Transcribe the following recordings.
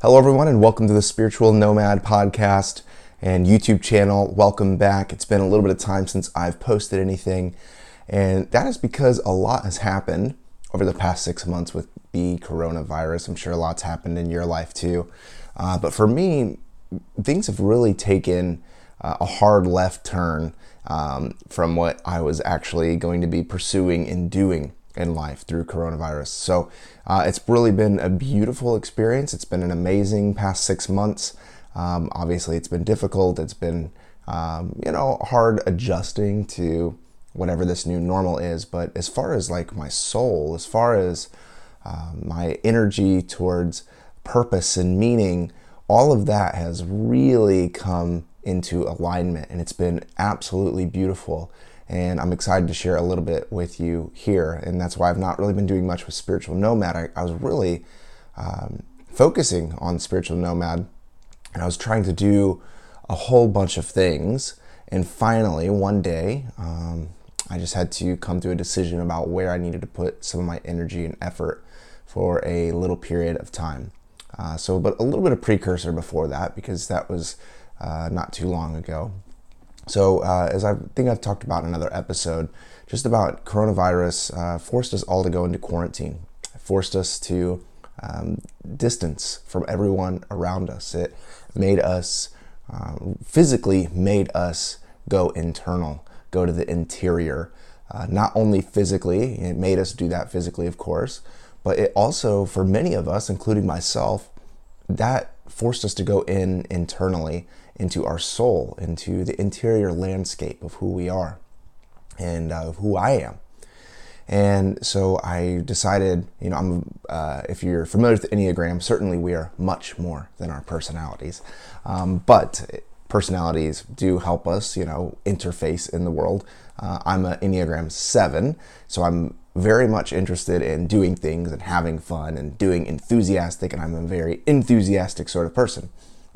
Hello, everyone, and welcome to the Spiritual Nomad podcast and YouTube channel. Welcome back. It's been a little bit of time since I've posted anything, and that is because a lot has happened over the past six months with the coronavirus. I'm sure a lot's happened in your life too. Uh, but for me, things have really taken uh, a hard left turn um, from what I was actually going to be pursuing and doing in life through coronavirus. So uh, it's really been a beautiful experience. It's been an amazing past six months. Um, obviously, it's been difficult. It's been, um, you know, hard adjusting to whatever this new normal is. But as far as like my soul, as far as uh, my energy towards purpose and meaning, all of that has really come into alignment and it's been absolutely beautiful and I'm excited to share a little bit with you here. And that's why I've not really been doing much with Spiritual Nomad. I, I was really um, focusing on Spiritual Nomad, and I was trying to do a whole bunch of things. And finally, one day, um, I just had to come to a decision about where I needed to put some of my energy and effort for a little period of time. Uh, so, but a little bit of precursor before that because that was uh, not too long ago. So, uh, as I think I've talked about in another episode, just about coronavirus uh, forced us all to go into quarantine, forced us to um, distance from everyone around us. It made us, uh, physically made us go internal, go to the interior. Uh, not only physically, it made us do that physically, of course, but it also, for many of us, including myself, that forced us to go in internally into our soul, into the interior landscape of who we are and uh, who I am. And so I decided, you know, I'm, uh, if you're familiar with the Enneagram, certainly we are much more than our personalities. Um, but personalities do help us, you know, interface in the world. Uh, I'm an Enneagram 7, so I'm very much interested in doing things and having fun and doing enthusiastic, and I'm a very enthusiastic sort of person.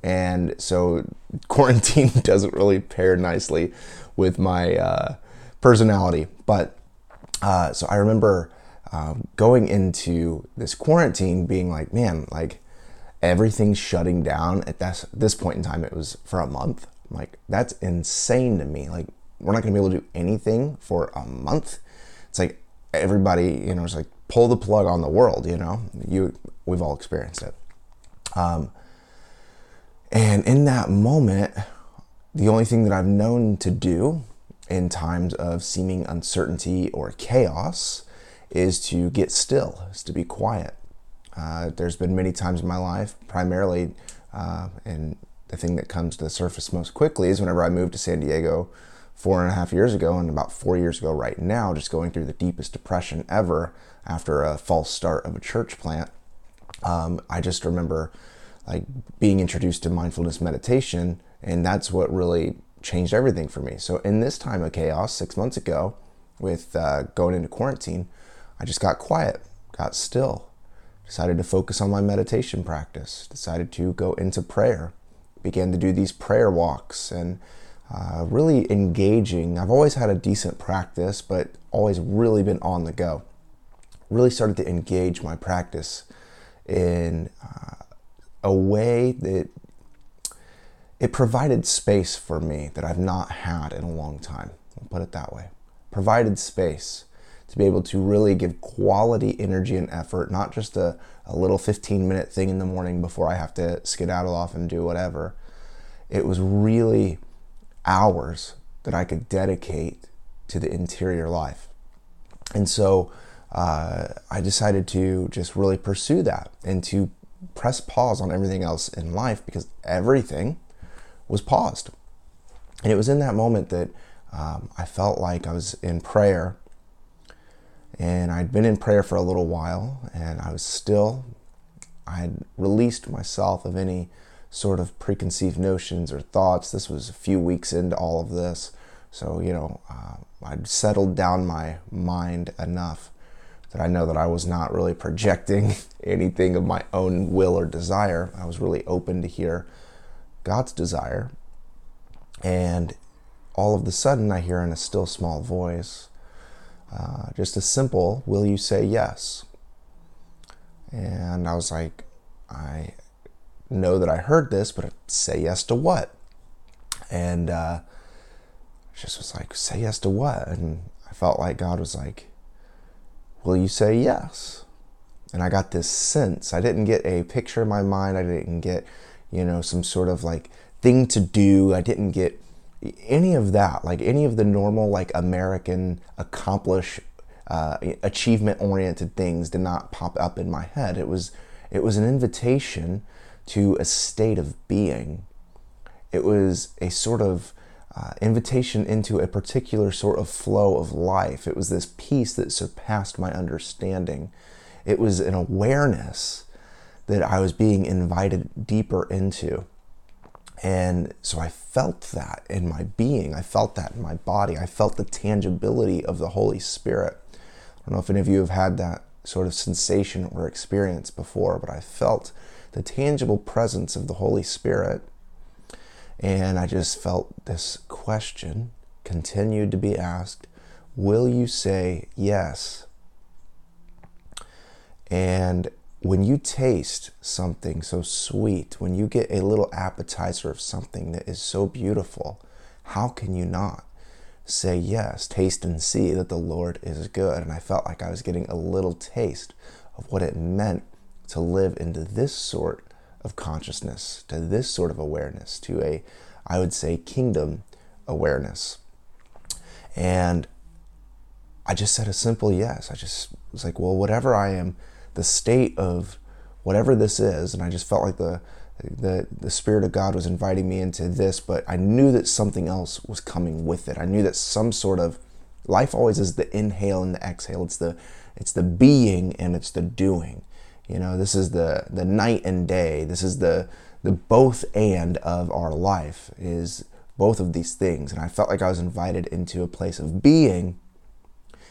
And so quarantine doesn't really pair nicely with my uh, personality. But uh, so I remember um, going into this quarantine being like, man, like everything's shutting down at this, this point in time. It was for a month. I'm like, that's insane to me. Like, we're not to be able to do anything for a month. It's like everybody, you know, it's like pull the plug on the world, you know, you, we've all experienced it. Um, and in that moment, the only thing that I've known to do in times of seeming uncertainty or chaos is to get still, is to be quiet. Uh, there's been many times in my life, primarily, uh, and the thing that comes to the surface most quickly is whenever I moved to San Diego four and a half years ago, and about four years ago right now, just going through the deepest depression ever after a false start of a church plant. Um, I just remember like being introduced to mindfulness meditation, and that's what really changed everything for me. So in this time of chaos, six months ago, with uh, going into quarantine, I just got quiet, got still, decided to focus on my meditation practice, decided to go into prayer, began to do these prayer walks and uh, really engaging. I've always had a decent practice, but always really been on the go. Really started to engage my practice in uh, a way that it provided space for me that I've not had in a long time. I'll put it that way. Provided space to be able to really give quality energy and effort, not just a, a little 15 minute thing in the morning before I have to skedaddle off and do whatever. It was really hours that I could dedicate to the interior life. And so uh, I decided to just really pursue that and to press pause on everything else in life because everything was paused. And it was in that moment that um, I felt like I was in prayer. And I'd been in prayer for a little while, and I was still, I had released myself of any sort of preconceived notions or thoughts. This was a few weeks into all of this. So, you know, uh, I'd settled down my mind enough that I know that I was not really projecting anything of my own will or desire. I was really open to hear God's desire. And all of the sudden, I hear in a still small voice uh, just a simple, Will you say yes? And I was like, I know that I heard this, but say yes to what? And uh, just was like, say yes to what? And I felt like God was like, will you say yes? And I got this sense. I didn't get a picture in my mind. I didn't get, you know, some sort of like thing to do. I didn't get any of that, like any of the normal, like American accomplish, uh, achievement oriented things did not pop up in my head. It was, it was an invitation to a state of being. It was a sort of uh, invitation into a particular sort of flow of life. It was this peace that surpassed my understanding. It was an awareness that I was being invited deeper into. And so I felt that in my being. I felt that in my body. I felt the tangibility of the Holy Spirit. I don't know if any of you have had that sort of sensation or experience before, but I felt the tangible presence of the Holy Spirit. And I just felt this question continued to be asked Will you say yes? And when you taste something so sweet, when you get a little appetizer of something that is so beautiful, how can you not say yes? Taste and see that the Lord is good. And I felt like I was getting a little taste of what it meant to live into this sort of consciousness, to this sort of awareness, to a, I would say, kingdom awareness. And I just said a simple yes. I just was like, well, whatever I am the state of whatever this is, and I just felt like the the the spirit of God was inviting me into this, but I knew that something else was coming with it. I knew that some sort of life always is the inhale and the exhale. It's the it's the being and it's the doing. You know, this is the the night and day. This is the the both and of our life is both of these things. And I felt like I was invited into a place of being.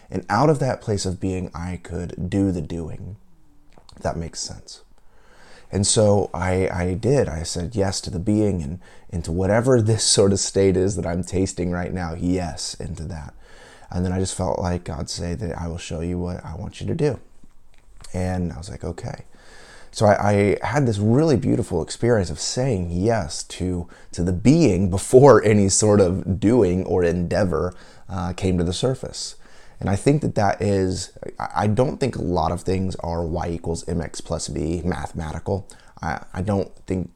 And out of that place of being, I could do the doing that makes sense. And so I, I did. I said yes to the being and into whatever this sort of state is that I'm tasting right now. Yes, into that. And then I just felt like God say that I will show you what I want you to do. And I was like, okay. So I, I had this really beautiful experience of saying yes to to the being before any sort of doing or endeavor uh, came to the surface. And I think that that is, I don't think a lot of things are y equals mx plus b mathematical. I, I don't think,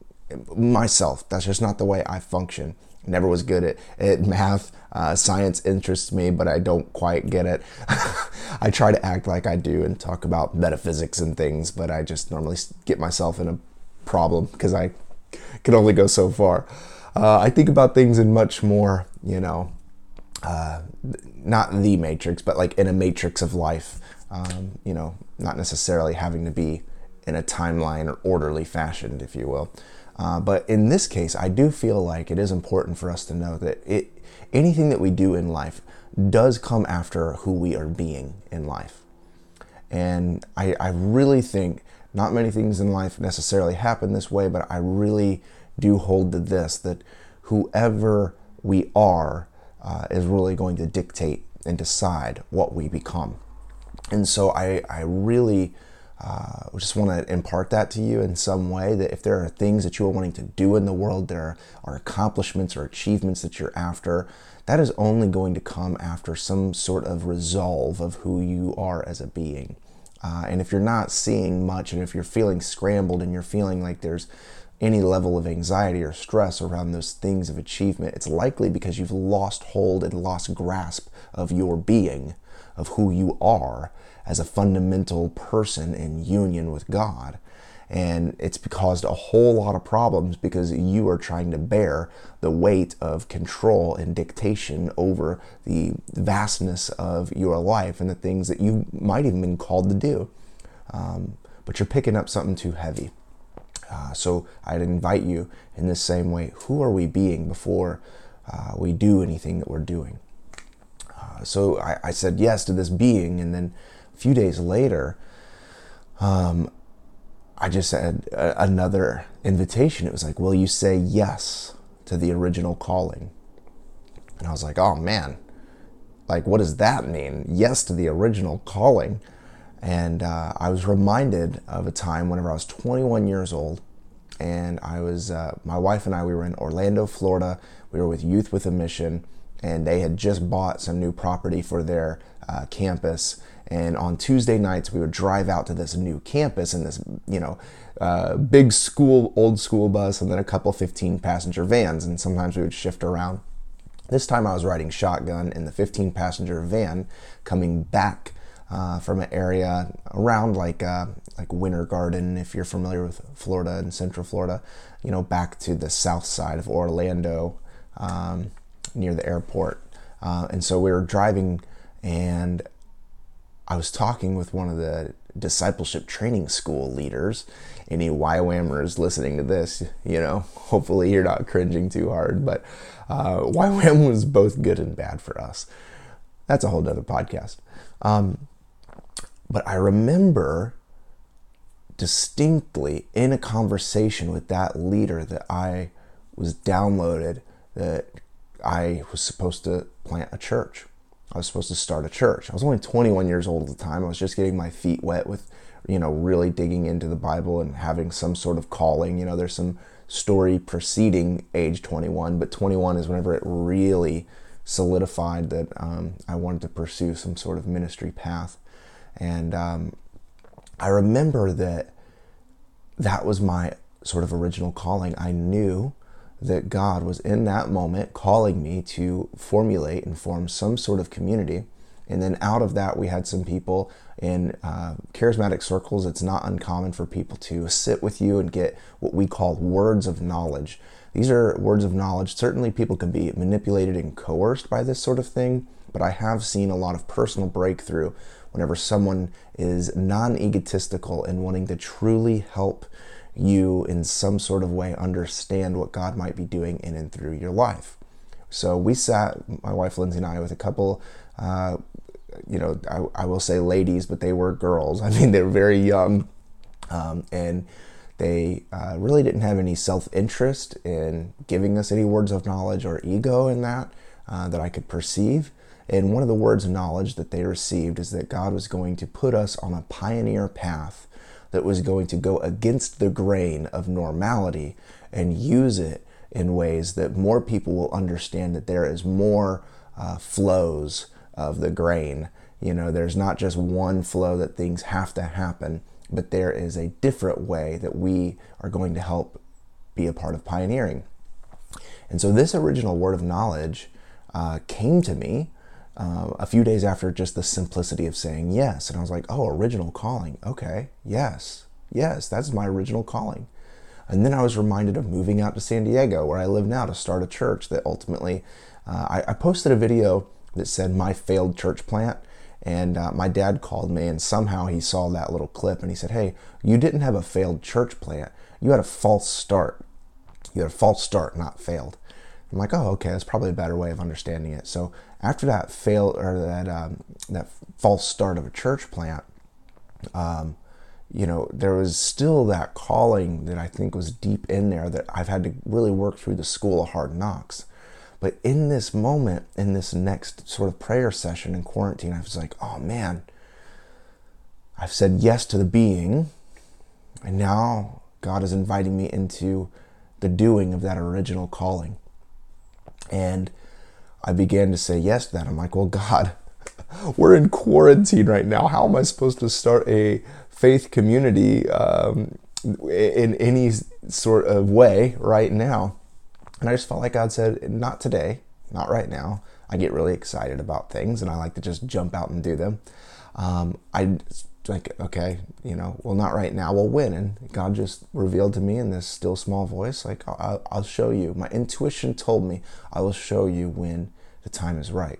myself, that's just not the way I function. Never was good at, at math. Uh, science interests me, but I don't quite get it. I try to act like I do and talk about metaphysics and things, but I just normally get myself in a problem because I can only go so far. Uh, I think about things in much more, you know, uh, not the matrix, but like in a matrix of life, um, you know, not necessarily having to be in a timeline or orderly fashion, if you will. Uh, but in this case, I do feel like it is important for us to know that it, anything that we do in life does come after who we are being in life. And I, I really think not many things in life necessarily happen this way, but I really do hold to this that whoever we are uh, is really going to dictate and decide what we become. And so I, I really uh, just want to impart that to you in some way that if there are things that you are wanting to do in the world, there are accomplishments or achievements that you're after, that is only going to come after some sort of resolve of who you are as a being. Uh, and if you're not seeing much, and if you're feeling scrambled and you're feeling like there's any level of anxiety or stress around those things of achievement, it's likely because you've lost hold and lost grasp of your being, of who you are as a fundamental person in union with God. And it's caused a whole lot of problems because you are trying to bear the weight of control and dictation over the vastness of your life and the things that you might even been called to do. Um, but you're picking up something too heavy. Uh, so I'd invite you in this same way who are we being before uh, we do anything that we're doing? Uh, so I, I, said yes to this being, and then few days later, um, I just had a, another invitation. It was like, Will you say yes to the original calling? And I was like, Oh man, like, what does that mean? Yes to the original calling. And uh, I was reminded of a time whenever I was 21 years old. and I was uh, my wife and I we were in Orlando, Florida. We were with Youth with a Mission, and they had just bought some new property for their uh, campus. And on Tuesday nights, we would drive out to this new campus in this, you know, uh, big school, old school bus, and then a couple 15 passenger vans. And sometimes we would shift around. This time I was riding shotgun in the 15 passenger van coming back uh, from an area around like uh, like Winter Garden, if you're familiar with Florida and Central Florida, you know, back to the south side of Orlando, um, near the airport. Uh, and so we were driving, and I was talking with one of the discipleship training school leaders. Any YWAMers listening to this, you know, hopefully you're not cringing too hard, but uh, YWAM was both good and bad for us. That's a whole nother podcast. Um, but I remember distinctly in a conversation with that leader that I was downloaded that I was supposed to plant a church. I was supposed to start a church. I was only 21 years old at the time. I was just getting my feet wet with, you know, really digging into the Bible and having some sort of calling. You know, there's some story preceding age 21, but 21 is whenever it really solidified that um, I wanted to pursue some sort of ministry path. And um, I remember that that was my sort of original calling. I knew that God was in that moment calling me to formulate and form some sort of community. And then out of that, we had some people in uh, charismatic circles. It's not uncommon for people to sit with you and get what we call words of knowledge. These are words of knowledge. Certainly, people can be manipulated and coerced by this sort of thing, but I have seen a lot of personal breakthrough whenever someone is non egotistical and wanting to truly help you in some sort of way understand what God might be doing in and through your life. So we sat, my wife Lindsay and I, with a couple, uh, you know, I, I, will say ladies, but they were girls. I mean, they were very young. Um, and they uh, really didn't have any self interest in giving us any words of knowledge or ego in that uh, that I could perceive. And one of the words of knowledge that they received is that God was going to put us on a pioneer path that was going to go against the grain of normality and use it in ways that more people will understand that there is more uh, flows of the grain. You know, there's not just one flow that things have to happen, but there is a different way that we are going to help be a part of pioneering. And so, this original word of knowledge uh, came to me uh, a few days after just the simplicity of saying yes. And I was like, oh, original calling. Okay, yes, yes, that's my original calling. And then I was reminded of moving out to San Diego, where I live now, to start a church that ultimately, uh, I, I, posted a video that said my failed church plant. And uh, my dad called me, and somehow he saw that little clip and he said, Hey, you didn't have a failed church plant. You had a false start. You had a false start, not failed. I'm like, oh, okay, that's probably a better way of understanding it. So after that fail or that um, that false start of a church plant, um, you know, there was still that calling that I think was deep in there that I've had to really work through the school of hard knocks. But in this moment, in this next sort of prayer session in quarantine, I was like, oh man, I've said yes to the being, and now God is inviting me into the doing of that original calling. And I began to say yes to that. I'm like, well, God, we're in quarantine right now. How am I supposed to start a faith community um, in any sort of way right now? And I just felt like God said, not today, not right now. I get really excited about things and I like to just jump out and do them. Um, I like, okay, you know, well, not right now. Well, when? And God just revealed to me in this still small voice, like, I'll, I'll show you. My intuition told me I will show you when the time is right.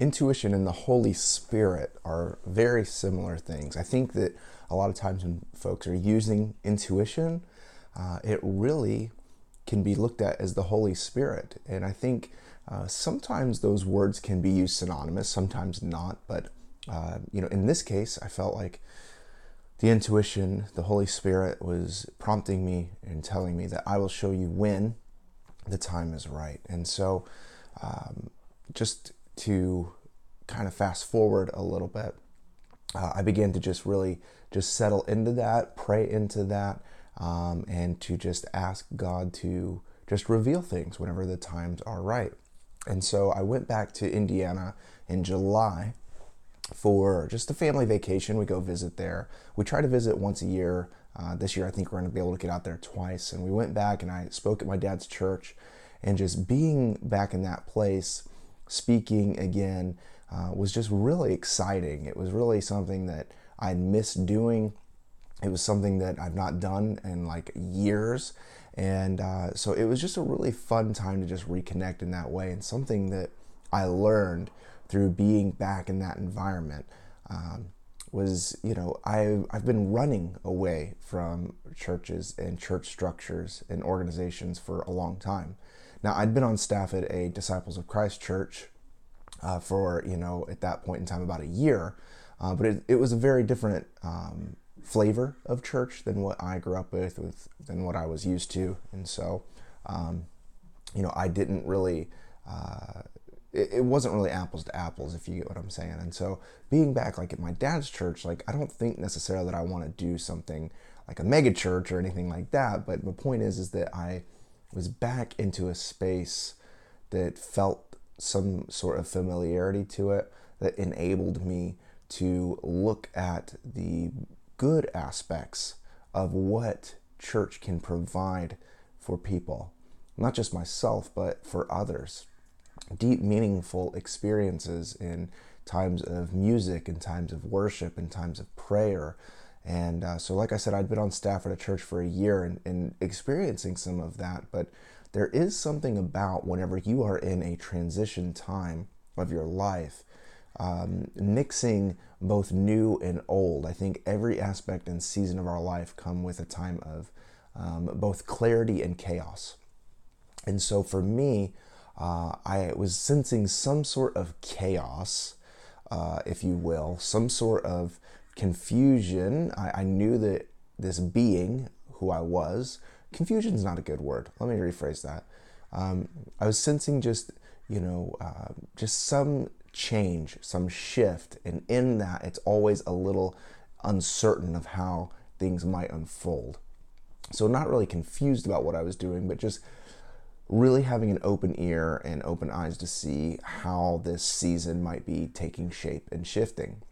Intuition and the Holy Spirit are very similar things. I think that a lot of times when folks are using intuition, uh, it really can be looked at as the Holy Spirit. And I think uh, sometimes those words can be used synonymous, sometimes not, but uh, you know, in this case, I felt like the intuition, the Holy Spirit was prompting me and telling me that I will show you when the time is right. And so, um, just to kind of fast forward a little bit, uh, I began to just really just settle into that, pray into that, um, and to just ask God to just reveal things whenever the times are right. And so I went back to Indiana in July for just a family vacation. We go visit there. We try to visit once a year. Uh, this year, I think we're going to be able to get out there twice. And we went back and I spoke at my dad's church. And just being back in that place, speaking again, uh, was just really exciting. It was really something that I'd missed doing. It was something that I've not done in like years. And uh, so it was just a really fun time to just reconnect in that way and something that I learned through being back in that environment. Um, was you know I I've been running away from churches and church structures and organizations for a long time. Now I'd been on staff at a Disciples of Christ church uh, for you know at that point in time about a year, uh, but it, it was a very different um, flavor of church than what I grew up with, with than what I was used to, and so um, you know I didn't really. Uh, it, it wasn't really apples to apples, if you get what I'm saying. And so, being back like at my dad's church, like I don't think necessarily that I want to do something like a mega church or anything like that. But the point is, is that I was back into a space that felt some sort of familiarity to it that enabled me to look at the good aspects of what church can provide for people, not just myself, but for others. Deep, meaningful experiences in times of music, in times of worship, in times of prayer. And uh, so, like I said, I'd been on staff at a church for a year and, and experiencing some of that. But there is something about whenever you are in a transition time of your life um, mixing both new and old. I think every aspect and season of our life come with a time of um, both clarity and chaos. And so for me, uh, I was sensing some sort of chaos, uh, if you will, some sort of confusion. I, I knew that this being who I was, confusion is not a good word. Let me rephrase that. Um, I was sensing just, you know, uh, just some change, some shift. And in that, it's always a little uncertain of how things might unfold. So, not really confused about what I was doing, but just really having an open ear and open eyes to see how this season might be taking shape and shifting.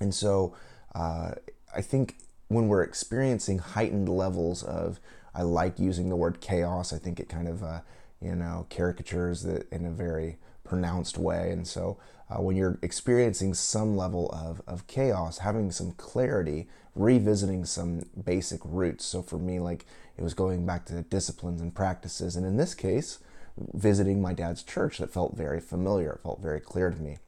And so, uh, I think when we're experiencing heightened levels of, I like using the word chaos, I think it kind of, uh, you know, caricatures that in a very pronounced way. And so uh, when you're experiencing some level of, of chaos, having some clarity, revisiting some basic roots. So for me, like it was going back to disciplines and practices. And in this case, visiting my dad's church that felt very familiar, felt very clear to me.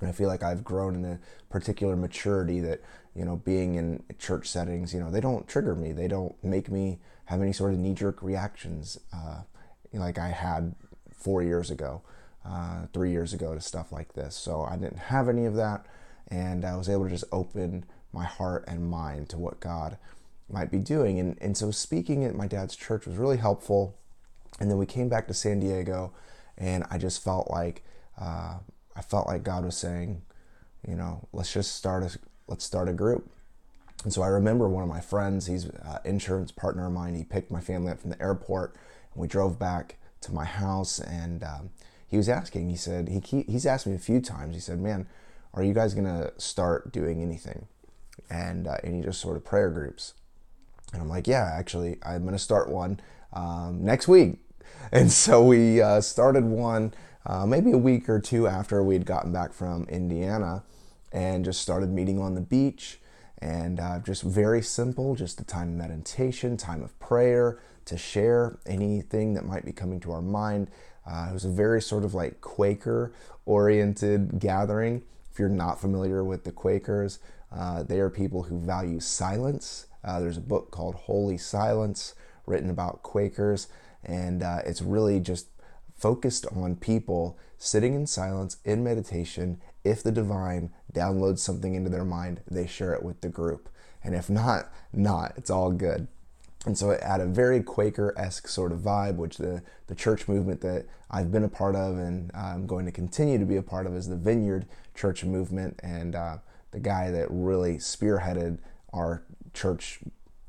And I feel like I've grown in a particular maturity that, you know, being in church settings, you know, they don't trigger me. They don't make me have any sort of knee jerk reactions uh, like I had four years ago uh, three years ago to stuff like this. So I didn't have any of that, and I was able to just open my heart and mind to what God might be doing. And, and so speaking at my dad's church was really helpful. And then we came back to San Diego, and I just felt like uh, I felt like God was saying, you know, let's just start a let's start a group. And so I remember one of my friends, he's an insurance partner of mine. He picked my family up from the airport, and we drove back to my house, and um, he was asking. He said he he's asked me a few times. He said, "Man, are you guys gonna start doing anything?" And uh, just sort of prayer groups. And I'm like, "Yeah, actually, I'm gonna start one um, next week." And so we uh, started one uh, maybe a week or two after we had gotten back from Indiana, and just started meeting on the beach and uh, just very simple, just a time of meditation, time of prayer, to share anything that might be coming to our mind. Uh, it was a very sort of like Quaker oriented gathering. If you're not familiar with the Quakers, uh, they are people who value silence. Uh, there's a book called Holy Silence written about Quakers, and uh, it's really just focused on people sitting in silence in meditation. If the divine downloads something into their mind, they share it with the group. And if not, not. It's all good. And so it had a very Quaker esque sort of vibe, which the, the church movement that I've been a part of and I'm going to continue to be a part of is the Vineyard Church movement. And uh, the guy that really spearheaded our church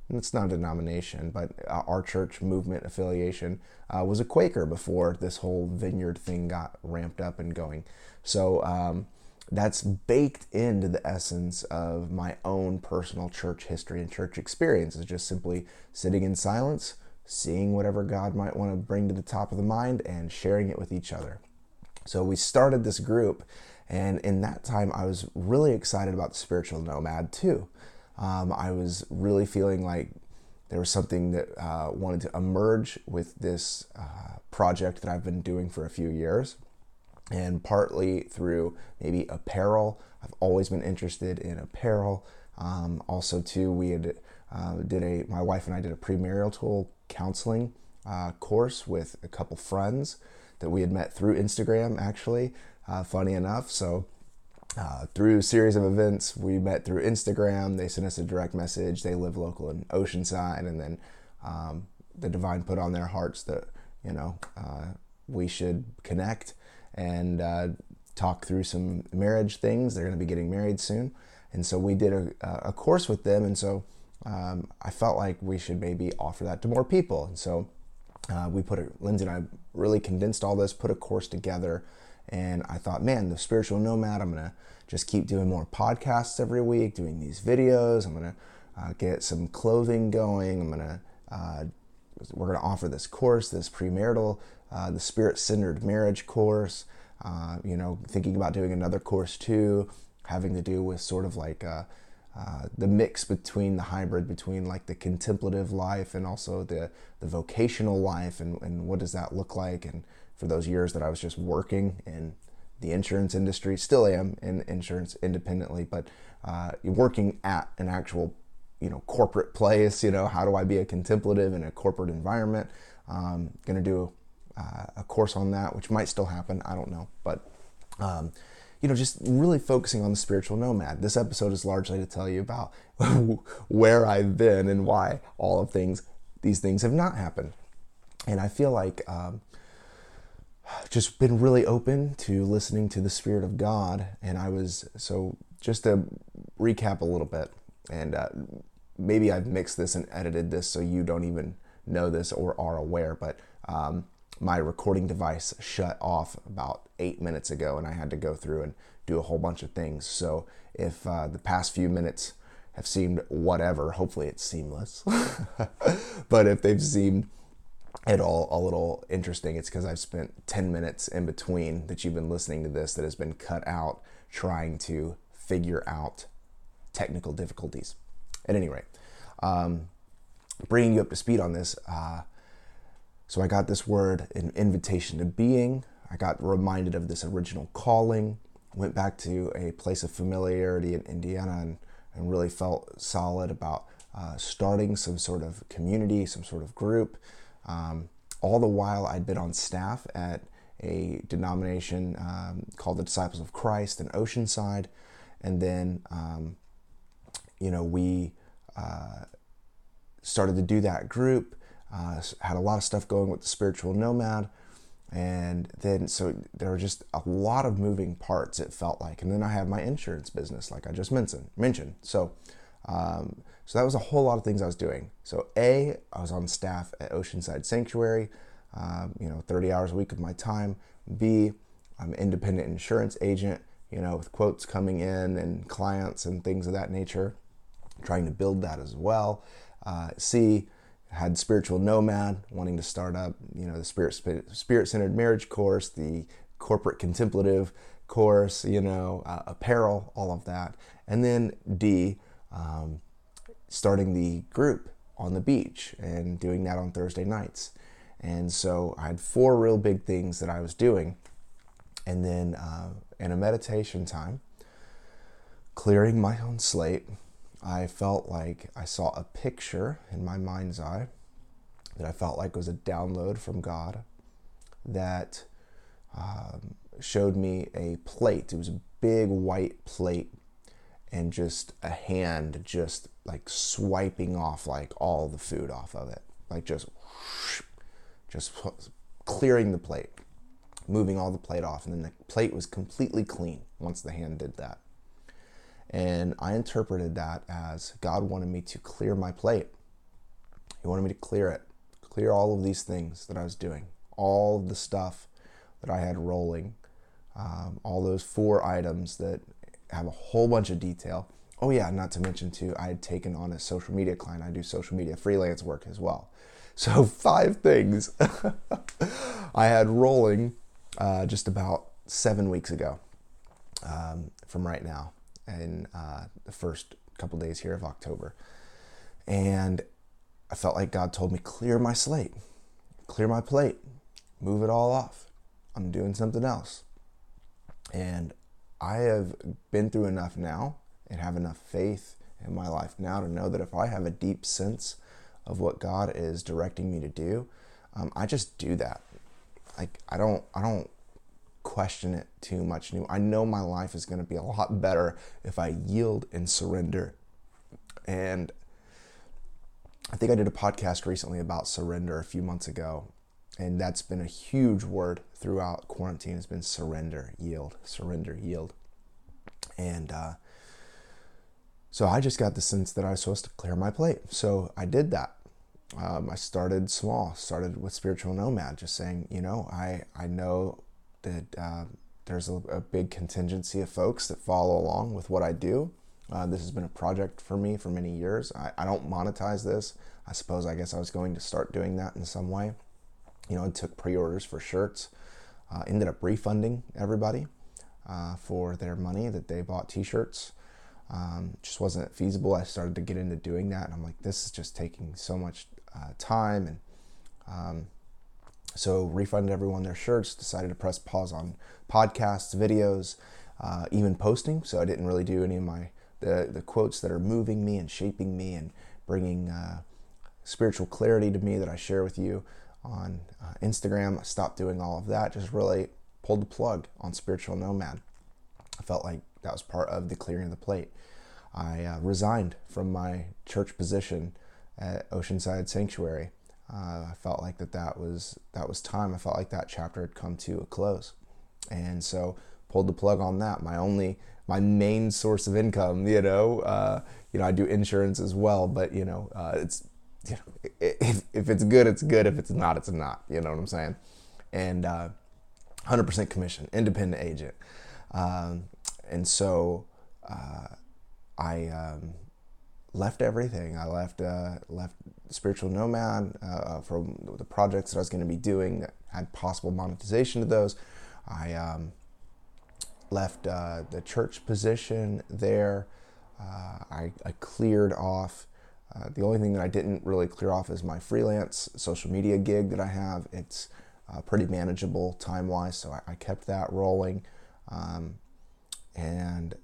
it's not a denomination, but our church movement affiliation uh, was a Quaker before this whole vineyard thing got ramped up and going. So um, that's baked into the essence of my own personal church history and church experience is just simply sitting in silence, seeing whatever God might want to bring to the top of the mind and sharing it with each other. So we started this group, and in that time, I was really excited about the spiritual nomad too. Um, I was really feeling like there was something that uh, wanted to emerge with this uh, project that I've been doing for a few years. And partly through maybe apparel. I've always been interested in apparel. Um, also, too, we had uh, did a my wife and I did a premarital counseling uh, course with a couple friends that we had met through Instagram. Actually, uh, funny enough, so uh, through a series of events. We met through Instagram. They sent us a direct message. They live local in Oceanside, and then um, the divine put on their hearts that you know uh, we should connect and uh, talk through some marriage things. They're going to be getting married soon, and so we did a, a course with them. And so um, I felt like we should maybe offer that to more people. And so uh, we put a Lindsay and I really condensed all this, put a course together and I thought, man, the spiritual nomad, I'm going to just keep doing more podcasts every week, doing these videos. I'm going to uh, get some clothing going. I'm going to, uh, we're going to offer this course, this premarital, uh, the spirit centered marriage course. Uh, you know, thinking about doing another course too, having to do with sort of like, uh, uh, the mix between the hybrid between like the contemplative life and also the, the vocational life and, and what does that look like and for those years that I was just working in the insurance industry, still am in insurance independently, but uh, working at an actual you know corporate place. You know, how do I be a contemplative in a corporate environment? Um, going to do uh, a course on that, which might still happen. I don't know, but. Um, you know, just really focusing on the spiritual nomad. This episode is largely to tell you about where I've been and why all of things, these things have not happened. And I feel like um, just been really open to listening to the Spirit of God. And I was, so just to recap a little bit, and uh, maybe I've mixed this and edited this so you don't even know this or are aware, but um, my recording device shut off about eight minutes ago, and I had to go through and do a whole bunch of things. So if uh, the past few minutes have seemed whatever, hopefully it's seamless. but if they've seemed at all a little interesting, it's because I've spent 10 minutes in between that you've been listening to this that has been cut out trying to figure out technical difficulties. At any rate, um, bringing you up to speed on this, uh, so I got this word, an invitation to being. I got reminded of this original calling, went back to a place of familiarity in Indiana and, and really felt solid about uh, starting some sort of community, some sort of group. Um, all the while, I'd been on staff at a denomination um, called the Disciples of Christ in Oceanside. And then, um, you know, we uh, started to do that group, uh, had a lot of stuff going with the spiritual nomad. And then, so there were just a lot of moving parts, it felt like. And then I have my insurance business, like I just mentioned. mentioned. So, um, so that was a whole lot of things I was doing. So A, I was on staff at Oceanside Sanctuary, um, you know, 30 hours a week of my time. B, I'm an independent insurance agent, you know, with quotes coming in and clients and things of that nature, trying to build that as well. Uh, C, had spiritual nomad wanting to start up you know the spirit spirit centered marriage course the corporate contemplative course you know uh, apparel all of that and then d um, starting the group on the beach and doing that on Thursday nights. And so I had four real big things that I was doing. And then uh, in a meditation time, clearing my own slate, I felt like I saw a picture in my mind's eye that I felt like was a download from God that um, showed me a plate. It was a big white plate and just a hand just like swiping off like all the food off of it. Like just just clearing the plate moving all the plate off and then the plate was completely clean once the hand did that. And i interpreted that as god wanted me to clear my plate. He wanted me to clear it, clear all of these things that I was doing, all the stuff that I had rolling, um, all those four items that have a whole bunch of detail. Oh, yeah, not to mention, too, I had taken on a social media client. I do social media freelance work as well. So, five things I had rolling uh, just about seven weeks ago um, from right now in uh, the first couple days here of October. And I felt like God told me, clear my slate, clear my plate, move it all off. I'm doing something else. And I have been through enough now and have enough faith in my life now to know that if I have a deep sense of what God is directing me to do, um, I just do that. Like I don't, I don't question it too much. New, I know my life is going to be a lot better if I yield and surrender. And I think I did a podcast recently about surrender a few months ago, and that's been a huge word throughout quarantine. Has been surrender, yield, surrender, yield, and uh, so I just got the sense that I was supposed to clear my plate. So I did that. Um, I started small, started with spiritual nomad, just saying, you know, I I know that uh, there's a, a, big contingency of folks that follow along with what I do. Uh, this has been a project for me for many years. I, I don't monetize this. I suppose I guess I was going to start doing that in some way. You know, I took pre-orders for shirts. Uh, ended up refunding everybody uh, for their money that they bought T-shirts. Um, just wasn't feasible. I started to get into doing that, and I'm like, this is just taking so much uh, time and um, so refunded everyone their shirts, decided to press pause on podcasts, videos, uh, even posting. So I didn't really do any of my the, the quotes that are moving me and shaping me and bringing uh, spiritual clarity to me that I share with you on uh, Instagram. I stopped doing all of that, just really pulled the plug on Spiritual Nomad. I felt like that was part of the clearing of the plate. I uh, resigned from my church position at Oceanside Sanctuary uh, I felt like that that was that was time. I felt like that chapter had come to a close, and so pulled the plug on that. My only my main source of income, you know, uh, you know, I do insurance as well, but you know, uh, it's you know, if, if it's good, it's good. If it's not, it's not. You know what I'm saying? And 100% uh, commission, independent agent, um, and so uh, I. Um, left everything. I left uh, left spiritual nomad uh, uh from the projects that I was going to be doing that had possible monetization to those. I um, left uh, the church position there. Uh, I, I, cleared off. The only thing that I didn't really clear off is my freelance social media gig that I have. It's pretty manageable time wise, so I, I, kept that rolling. Um, and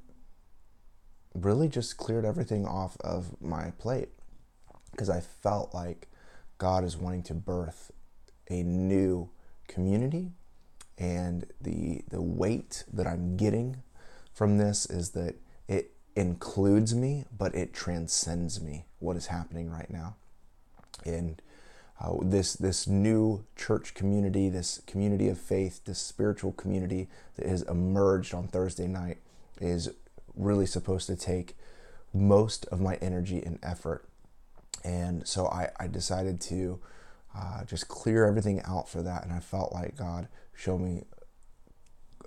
really just cleared everything off of my plate because I felt like God is wanting to birth a new community and the the weight that I'm getting from this is that it includes me but it transcends me what is happening right now. And uh, this this new church community this community of faith this spiritual community that has emerged on Thursday night is really supposed to take most of my energy and effort. And so I, I decided to uh, just clear everything out for that. And I felt like God showed me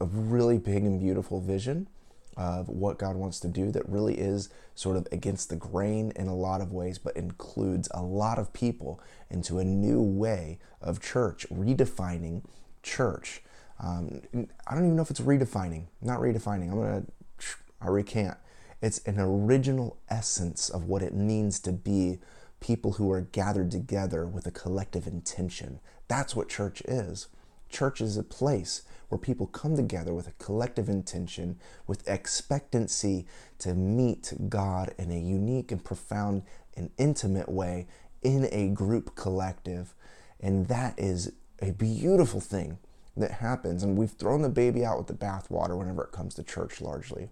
a really big and beautiful vision of what God wants to do that really is sort of against the grain in a lot of ways, but includes a lot of people into a new way of church, redefining church. Um, I don't even know if it's redefining, not redefining. I'm to I recant. It's an original essence of what it means to be people who are gathered together with a collective intention. That's what church is. Church is a place where people come together with a collective intention, with expectancy to meet God in a unique and profound and intimate way in a group collective. And that is a beautiful thing that happens. And we've thrown the baby out with the bathwater whenever it comes to church, largely.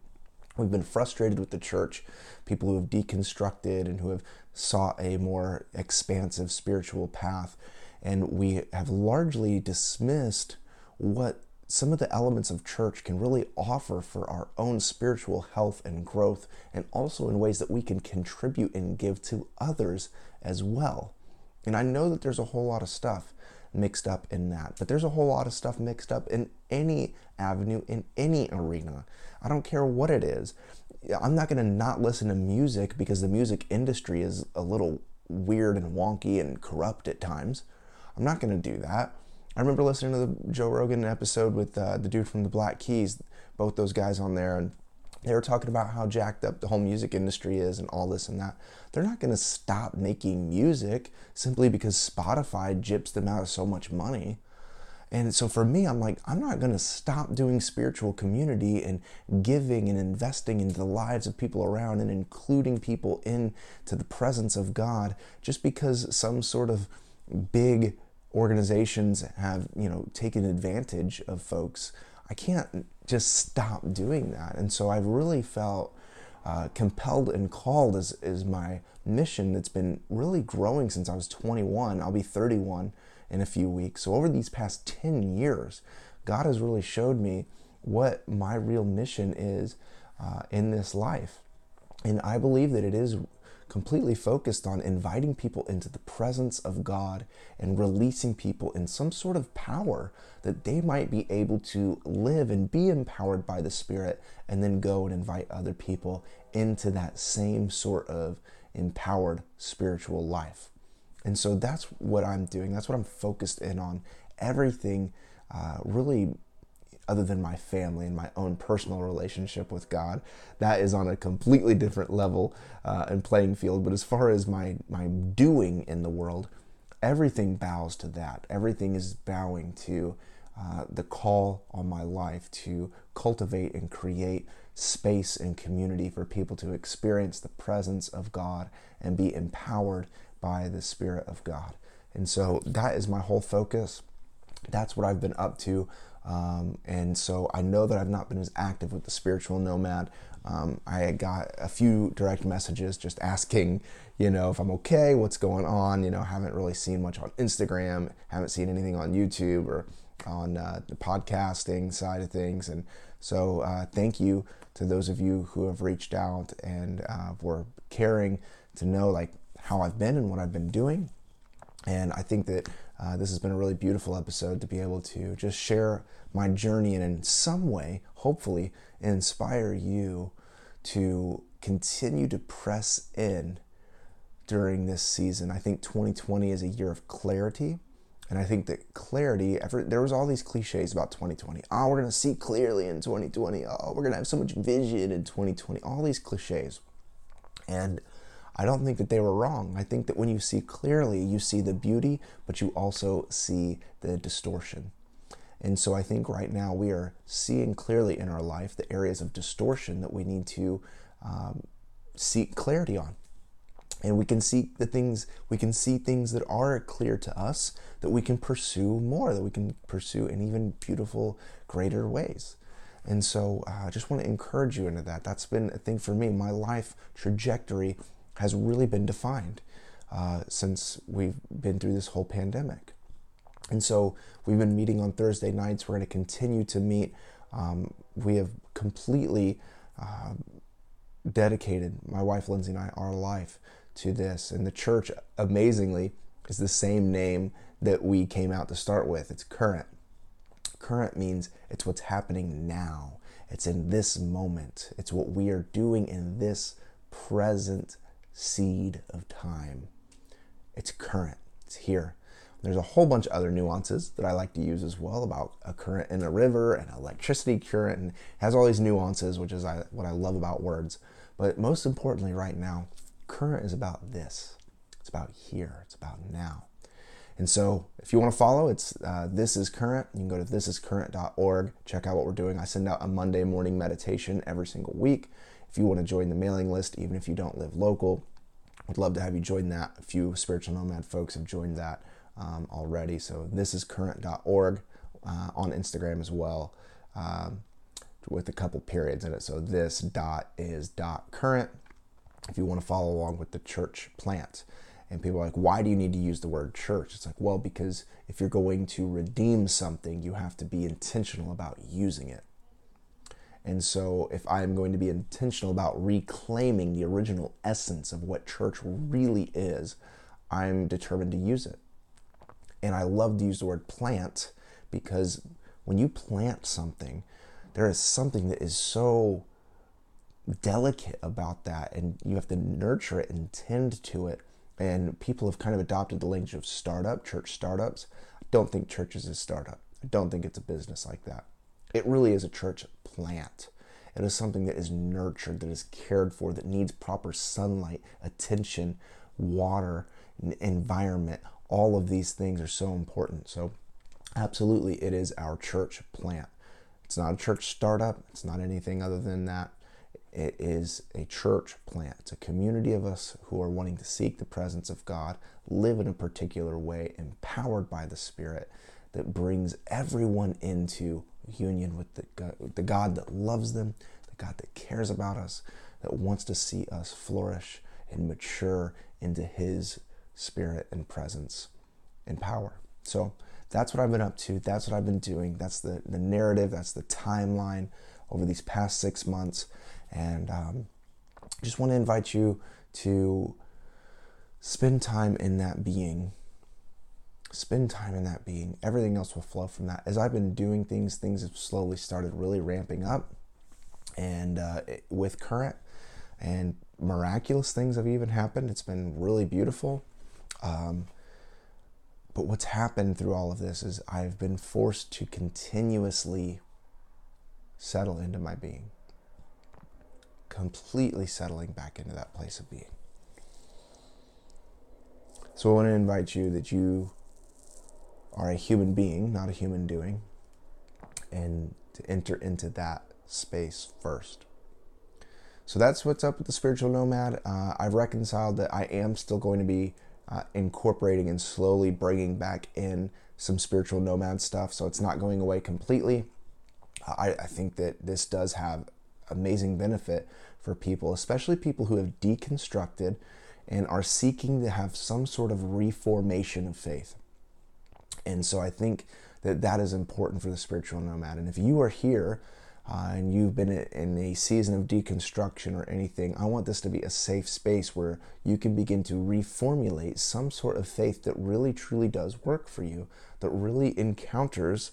We've been frustrated with the church, people who have deconstructed and who have sought a more expansive spiritual path. And we have largely dismissed what some of the elements of church can really offer for our own spiritual health and growth, and also in ways that we can contribute and give to others as well. And I know that there's a whole lot of stuff mixed up in that, but there's a whole lot of stuff mixed up in any avenue, in any arena. I don't care what it is. I'm not going to not listen to music because the music industry is a little weird and wonky and corrupt at times. I'm not going to do that. I remember listening to the Joe Rogan episode with uh, the dude from the Black Keys, both those guys on there, and they were talking about how jacked up the whole music industry is and all this and that. They're not going to stop making music simply because Spotify gyps them out of so much money. And so for me, I'm like, I'm not going to stop doing spiritual community and giving and investing into the lives of people around and including people into the presence of God just because some sort of big organizations have, you know, taken advantage of folks. I can't just stop doing that. And so I've really felt uh, compelled and called is, is my mission that's been really growing since I was 21. I'll be 31 in a few weeks. So over these past 10 years, God has really showed me what my real mission is uh, in this life. And I believe that it is completely focused on inviting people into the presence of God and releasing people in some sort of power that they might be able to live and be empowered by the Spirit and then go and invite other people into that same sort of empowered spiritual life. And so that's what I'm doing. That's what I'm focused in on. Everything uh, really other than my family and my own personal relationship with God. That is on a completely different level uh, and playing field. But as far as my, my doing in the world, everything bows to that. Everything is bowing to uh, the call on my life to cultivate and create space and community for people to experience the presence of God and be empowered by the Spirit of God. And so that is my whole focus. That's what I've been up to um, and so I know that I've not been as active with the spiritual nomad. Um, I got a few direct messages just asking, you know, if I'm okay, what's going on. You know, haven't really seen much on Instagram, haven't seen anything on YouTube or on uh, the podcasting side of things. And so uh, thank you to those of you who have reached out and uh, were caring to know like how I've been and what I've been doing. And I think that uh, this has been a really beautiful episode to be able to just share my journey and in some way, hopefully, inspire you to continue to press in during this season. I think 2020 is a year of clarity. And I think that clarity, ever, there was all these cliches about 2020. Oh, we're going to see clearly in 2020. Oh, we're going to have so much vision in 2020. All these cliches. And I don't think that they were wrong. I think that when you see clearly, you see the beauty, but you also see the distortion. And so I think right now we are seeing clearly in our life the areas of distortion that we need to um, seek clarity on. And we can see the things, we can see things that are clear to us that we can pursue more, that we can pursue in even beautiful, greater ways. And so uh, I just want to encourage you into that. That's been a thing for me. My life trajectory has really been defined uh, since we've been through this whole pandemic. And so we've been meeting on Thursday nights. We're going to continue to meet. Um, we have completely uh, dedicated, my wife Lindsay and I, our life to this. And the church, amazingly, is the same name that we came out to start with. It's current. Current means it's what's happening now, it's in this moment, it's what we are doing in this present seed of time. It's current, it's here. There's a whole bunch of other nuances that I like to use as well about a current in a river and electricity current and has all these nuances, which is what I love about words. But most importantly, right now, current is about this. It's about here. It's about now. And so, if you want to follow, it's uh, This Is Current. You can go to thisiscurrent.org, check out what we're doing. I send out a Monday morning meditation every single week. If you want to join the mailing list, even if you don't live local, I'd love to have you join that. A few spiritual nomad folks have joined that um, already. So this is current.org uh, on Instagram as well, um, with a couple periods in it. So this dot is dot current. If you want to follow along with the church plant. And people are like, why do you need to use the word church? It's like, well, because if you're going to redeem something, you have to be intentional about using it. And so, if I'm going to be intentional about reclaiming the original essence of what church really is, I'm determined to use it. And I love to use the word plant because when you plant something, there is something that is so delicate about that, and you have to nurture it and tend to it. And people have kind of adopted the language of startup, church startups. I don't think church is a startup. I don't think it's a business like that. It really is a church plant. It is something that is nurtured, that is cared for, that needs proper sunlight, attention, water, environment. All of these things are so important. So, absolutely, it is our church plant. It's not a church startup, it's not anything other than that. It is a church plant. It's a community of us who are wanting to seek the presence of God, live in a particular way, empowered by the Spirit that brings everyone into union with the God, the God that loves them, the God that cares about us, that wants to see us flourish and mature into His Spirit and presence and power. So that's what I've been up to. That's what I've been doing. That's the, the narrative. That's the timeline over these past six months. And um, just want to invite you to spend time in that being. Spend time in that being. Everything else will flow from that. As I've been doing things, things have slowly started really ramping up. And uh, with current and miraculous things have even happened. It's been really beautiful. Um, but what's happened through all of this is I've been forced to continuously settle into my being completely settling back into that place of being. So I want to invite you that you are a human being, not a human doing, and to enter into that space first. So that's what's up with the spiritual nomad. Uh, I've reconciled that I am still going to be uh, incorporating and slowly bringing back in some spiritual nomad stuff. So it's not going away completely. I, I think that this does have amazing benefit for people, especially people who have deconstructed and are seeking to have some sort of reformation of faith. And so I think that that is important for the spiritual nomad. And if you are here uh, and you've been in a season of deconstruction or anything, I want this to be a safe space where you can begin to reformulate some sort of faith that really truly does work for you, that really encounters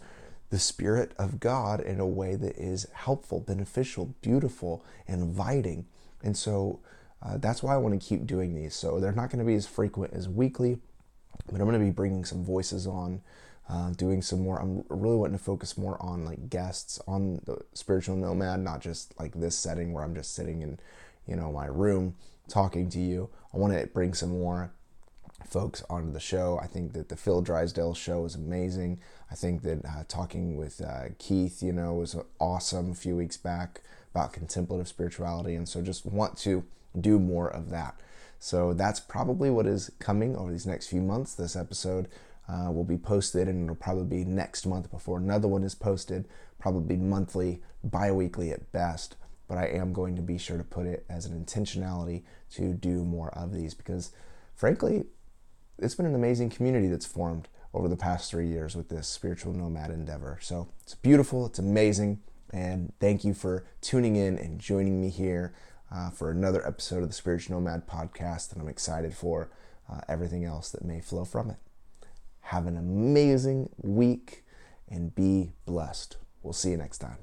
the Spirit of God in a way that is helpful, beneficial, beautiful, and inviting. And so uh, that's why I want to keep doing these. So they're not going to be as frequent as weekly, but I'm going to be bringing some voices on, uh, doing some more. I'm really wanting to focus more on like guests on the spiritual nomad, not just like this setting where I'm just sitting in, you know, my room talking to you. I want to bring some more folks onto the show. I think that the Phil Drysdale show is amazing. I think that uh, talking with uh, Keith, you know, was awesome a few weeks back about contemplative spirituality. And so just want to do more of that. So that's probably what is coming over these next few months. This episode uh, will be posted and it'll probably be next month before another one is posted, probably monthly, bi weekly at best. But I am going to be sure to put it as an intentionality to do more of these because, frankly, it's been an amazing community that's formed over the past three years with this spiritual nomad endeavor. So it's beautiful, it's amazing, and thank you for tuning in and joining me here uh, for another episode of the Spiritual Nomad podcast. And I'm excited for uh, everything else that may flow from it. Have an amazing week and be blessed. We'll see you next time.